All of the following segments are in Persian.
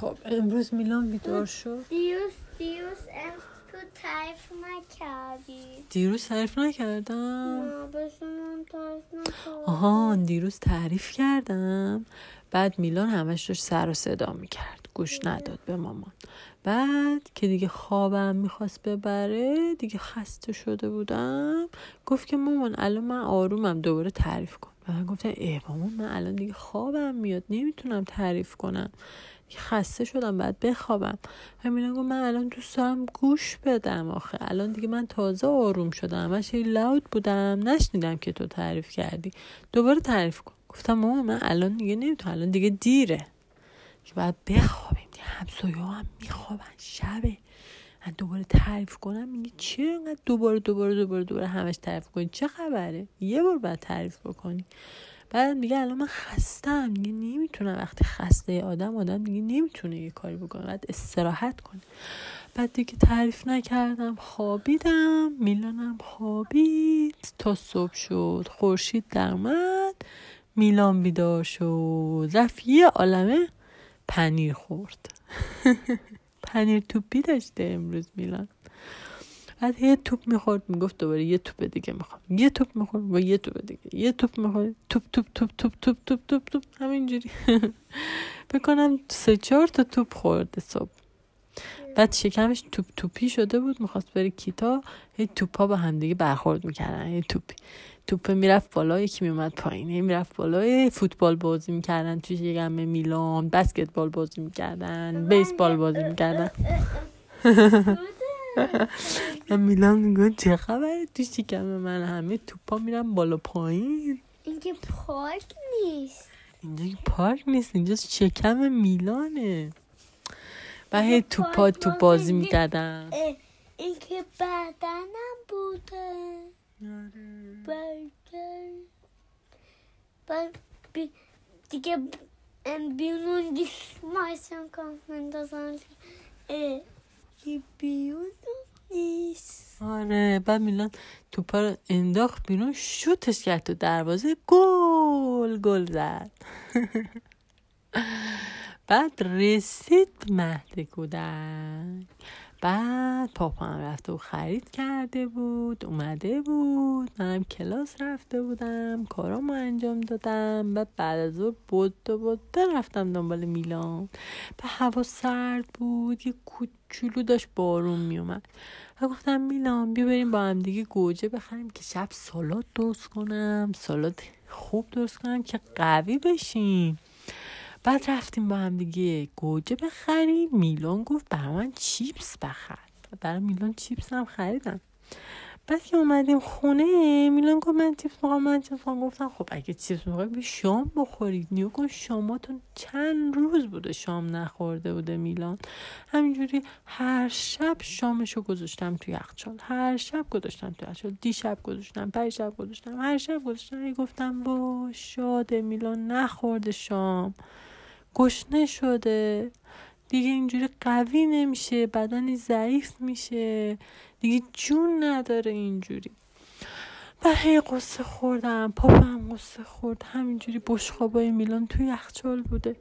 خب امروز میلان بیدار شد دیروز دیروز تو تعریف نکردی. دیروز تعریف نکردم؟ نه بس من تعریف نکردم. آها دیروز تعریف کردم. بعد میلان همش داشت سر و صدا می‌کرد. گوش نداد به مامان. بعد که دیگه خوابم می‌خواست ببره دیگه خسته شده بودم. گفت که مامان الان من آرومم دوباره تعریف کن. و من گفتم ای مامان من الان دیگه خوابم میاد. نمی‌تونم تعریف کنم. خسته شدم بعد بخوابم. و میلان گفت من الان دوست دارم گوش بدم آخه. الان دیگه من تازه آروم شدم. همش لاود بودم. نشنیدم که تو تعریف کردی. دوباره تعریف کن. گفتم مامان من الان دیگه نمی‌تونم. الان دیگه دیره. که باید بخوابیم. دیگه همسایه هم میخوابن. شبه. من دوباره تعریف کنم. میگه چی انقدر دوباره دوباره دوباره دوباره همش تعریف کنی چه خبره؟ یه بار باید تعریف بکنی. بعد میگه الان من خستم. دیگه نمی‌تونم. وقتی خسته آدم آدم دیگه نمی‌تونه یه کاری بکنه. باید استراحت کنه. بعد دیگه تعریف نکردم. خوابیدم. میلانم خوابید. تا صبح شد. خورشید در اومد. میلان بیدار شد. رفت یه عالمه پنیر خورد. پنیر توپی داشته امروز میلان. بعد یه توپ می‌خورد می‌گفت دوباره یه توپ دیگه می‌خوام. یه توپ می‌خورد و یه توپ دیگه. یه توپ می‌خورد. توپ توپ توپ توپ توپ توپ توپ توپ. همینجوری. بکنم سه چهار تا توپ خورده صبح. بعد شکمش توپ توپی شده بود. می‌خواست بره کیتا. هی توپا با هم دیگه برخورد می‌کردن. هی توپی توپ می‌رفت بالا یکی میومد پایین. می‌رفت بالا فوتبال بازی می‌کردن توی شکم میلان. بسکتبال بازی می‌کردن. بیسبال بازی می‌کردن. و میلان میگه چه خبره؟ تو شکم من همه توپا میرن بالا پایین. اینکه پارک نیست. اینجا که پارک نیست اینجا شکم میلانه. و هی توپا تو بازی می‌کردن. اه، اینکه بدنم بوده. بدن بعد بی- دیگه بیرون دیسمایسم کام مندازم یه بیرون نیست آره بعد میلان توپا رو انداخت بیرون شوتش کرد تو دروازه گل گل زد. بعد رسید مهد کودک. بعد پاپا هم رفته و خرید کرده بود اومده بود. منم کلاس رفته بودم کارامو انجام دادم. بعد بعد از ظهر بود و بود. رفتم دنبال میلان. به هوا سرد بود یه کوچولو داشت بارون میومد. و گفتم میلان بیا بریم با هم دیگه گوجه بخریم که شب سالاد درست کنم. سالاد خوب درست کنم که قوی بشیم. بعد رفتیم با هم دیگه. گوجه بخریم. میلان گفت برای من چیپس بخر. برای میلان چیپس هم خریدم. بعد که اومدیم خونه میلان گفت من چیپس می‌خوام من چیپس می‌خوام. گفتم خب اگه چیپس می‌خوای به شام بخورید. نیو کن شاماتون چند روز بوده شام نخورده بوده میلان. همینجوری هر شب شامشو گذاشتم توی یخچال. هر شب گذاشتم توی یخچال. دیشب گذاشتم پنج شب گذاشتم هر شب گذاشتم. گفتم با شاده میلان نخورده شام. گشنه شده. دیگه اینجوری قوی نمیشه بدنی ضعیف میشه. دیگه جون نداره اینجوری. و هی قصه خوردم پاپا هم قصه خورد همینجوری بشخابای میلان توی یخچال بوده.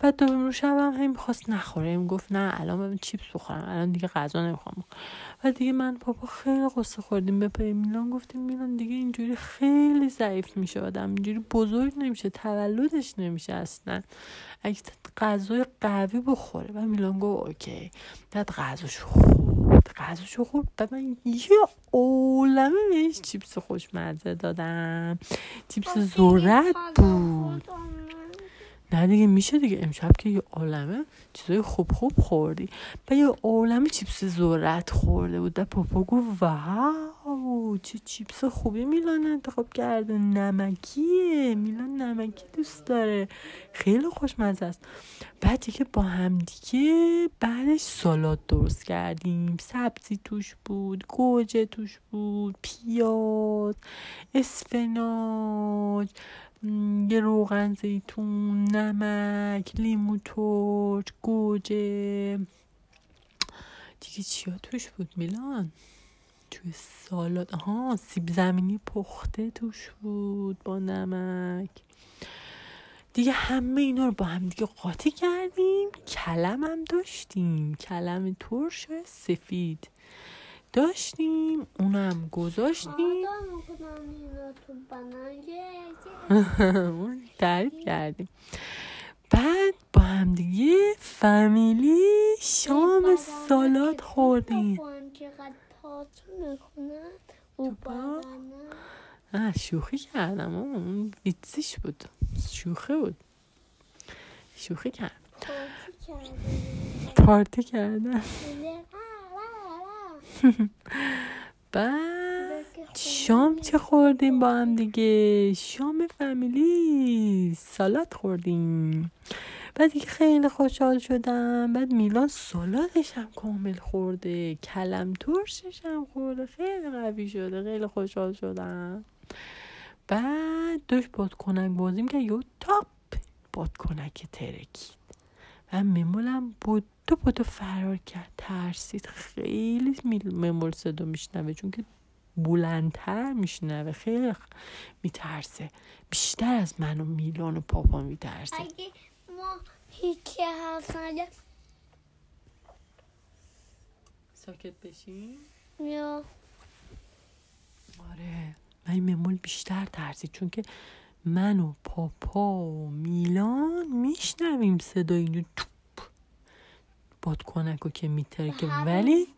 بعد دوم شبم هی می‌خواست نخوره هی می‌گفت نه الان من چیپس بخورم الان دیگه غذا نمی‌خوام. و دیگه من پاپا خیلی قصه خوردیم به پای میلان گفتیم میلان دیگه اینجوری خیلی ضعیف میشه آدم اینجوری بزرگ نمیشه تولدش نمیشه اصلا. اگه غذای قوی بخوره. و میلان گفت اوکی بعد غذاش خورد. غذاش خورد. بعد من یه عالمه بهش چیپس خوشمزه دادم. چیپس ذرت بود. نه دیگه میشه دیگه. امشب که یه عالمه چیزای خوب خوب خوردی. و یه عالمه چیپس ذرت خورده بود. و پاپا گفت واو. چه چیپس خوبی. میلان انتخاب کرده. نمکیه. میلان نمکی دوست داره. خیلی خوشمزه است. بعد دیگه با هم دیگه بعدش سالاد درست کردیم. سبزی توش بود گوجه توش بود پیاز اسفناج یه روغن زیتون نمک لیمو ترش گوجه. دیگه چیا توش بود میلان؟ توی سالاد. آها سیب زمینی پخته توش بود با نمک. دیگه همه اینا رو با هم دیگه قاطی کردیم. کلم هم داشتیم. کلم ترش سفید داشتیم. اونم گذاشتیم. اون تعریف کردیم. بعد با هم دیگه فامیلی شام سالاد خوردیم. چقدر پاتو می‌کنن او نه شوخی کردم اون ویتسیش بود. شوخی بود. شوخی کرد پارتی کردم. بعد شام چه خوردیم با هم دیگه؟ شام فامیلی. سالاد خوردیم. بعد دیگه خیلی خوشحال شدم. بعد میلان سالادش هم کامل خورده. کلم ترشش هم خورده. خیلی قوی شده. خیلی خوشحال شدم. بعد داشت بادکنک بازیم که یه تاپ بادکنک ترکید و ممولم بود. تو بودو فرار کرد. ترسید. خیلی ممول صدا میشنوه. چون که بلندتر میشنوه. خیلی میترسه. بیشتر از من و میلان و پاپا میترسه. هیچی حرف نده ساکت بشین. یا آره. ولی ممول بیشتر ترسید چون که من و پاپا و میلان میشنویم صدای اینو توپ بادکنک رو که میترکه. ولی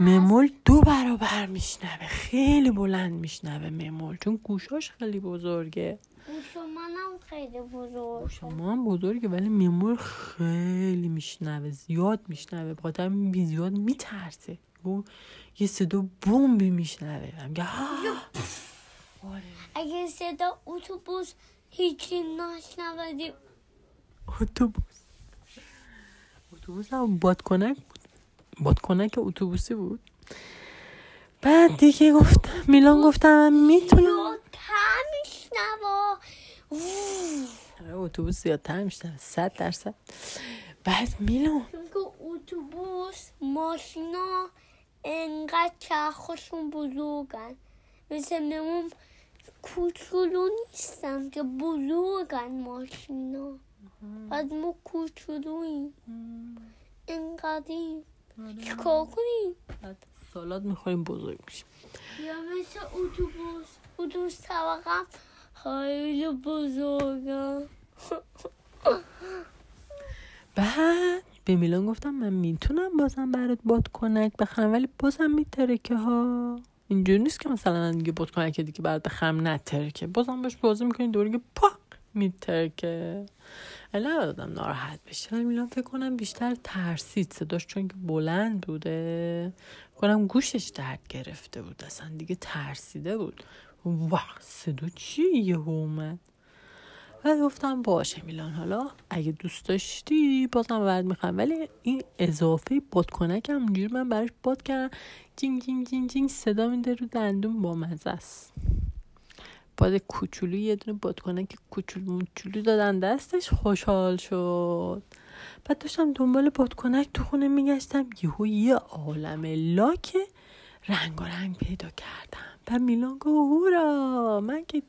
ممول دو برابر میشنوه خیلی بلند میشنوه ممول چون گوشاش خیلی بزرگه. گوش منم خیلی بزرگ. شما هم بزرگه ولی ممول خیلی میشنوه زیاد میشنوه. بخاطر بی زیاد میترسه. و یه صدا بمبی میشنوه. میگه. آره. اگه صدا اتوبوس هیچی نشنودی اتوبوس. اتوبوس هم بادکنک بادکنک اتوبوسی بود. بعد دیگه گفت میلان گفتم من می‌تونم. آره، اتوبوس زیادتر میشنم صد درصد. بعد میلان. اتوبوس ماشینا انقدر چرخشون بزرگن. مثل ممون کوچولو نیستن که بزرگن ماشینا. بعد ما کوچولوییم. انقدریم. چیکار کنیم سالاد می‌خوریم بزرگ میشیم یا مثل اتوبوس. اتوبوس طبقم خیلی بزرگم بعد به میلان گفتم من می‌تونم بازم برات بادکنک بخرم ولی بازم میترکه ها. اینجوری نیست که مثلا دیگه بادکنک دیگه برات بخرم نترکه بازم باش بازی می‌کنی دوری پاک میترکه. ولی نبادم ناراحت بشه. میلان فکر کنم بیشتر ترسید صداش چون که بلند بوده. کنم گوشش درد گرفته بود. اصلا دیگه ترسیده بود. واه صدا چیه؟ یهو اومد. و گفتم باشه میلان حالا اگه دوست داشتی بازم ورد می‌خوام. ولی این اضافه بادکنک هم من براش باد کردم. جینگ جینگ جینگ جینگ صدا میده رو دندون با مزه است. باد کوچولو یه دونه بادکنک کوچولو موچولو دادن دستش خوشحال شد. بعد داشتم دنبال بادکنک تو خونه میگشتم یهو یه عالم لاک رنگ و رنگ پیدا کردم. بعد میلان گفت هورا من که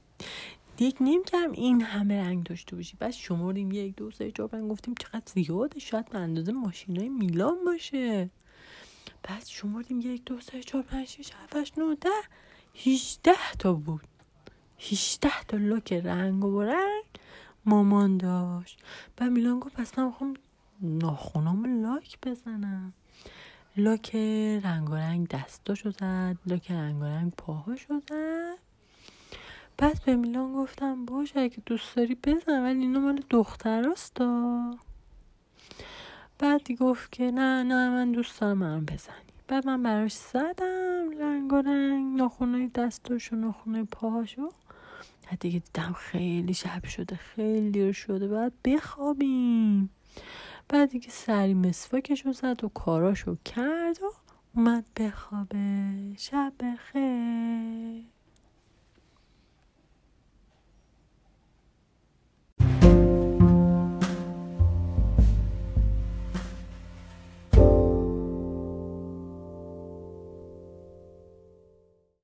دیگه نیم کردم این همه رنگ داشته باشی. بعد شمردیم یک دو سه چهار پنج گفتیم چقدر زیاده شاید به اندازه ماشینای میلان باشه. بعد شمردیم یک دو سه چهار پنج شش هفت هشت نه ده هیچده تا بود. هیچده تا لاک رنگ و رنگ مامان داشت. بعد میلان گفت پس من می‌خوام ناخونام لاک بزنم. لاک رنگ و رنگ دستاشو زد لاک رنگ و رنگ پاهاشو زد بعد به میلان گفتم باشه اگه دوست داری بزن ولی اینا مال دختراستا بعد دیگه گفت که نه نه من دوست دارم من بزنی. بعد من براش زدم رنگ و رنگ ناخونای دستاشو ناخونای پاهاشو. دیگه دیدم خیلی شب شده خیلی دیر شده بعد بخوابیم. بعد دیگه سری مسواکشو زد و کاراشو کرد و اومد بخوابه. شب بخیر.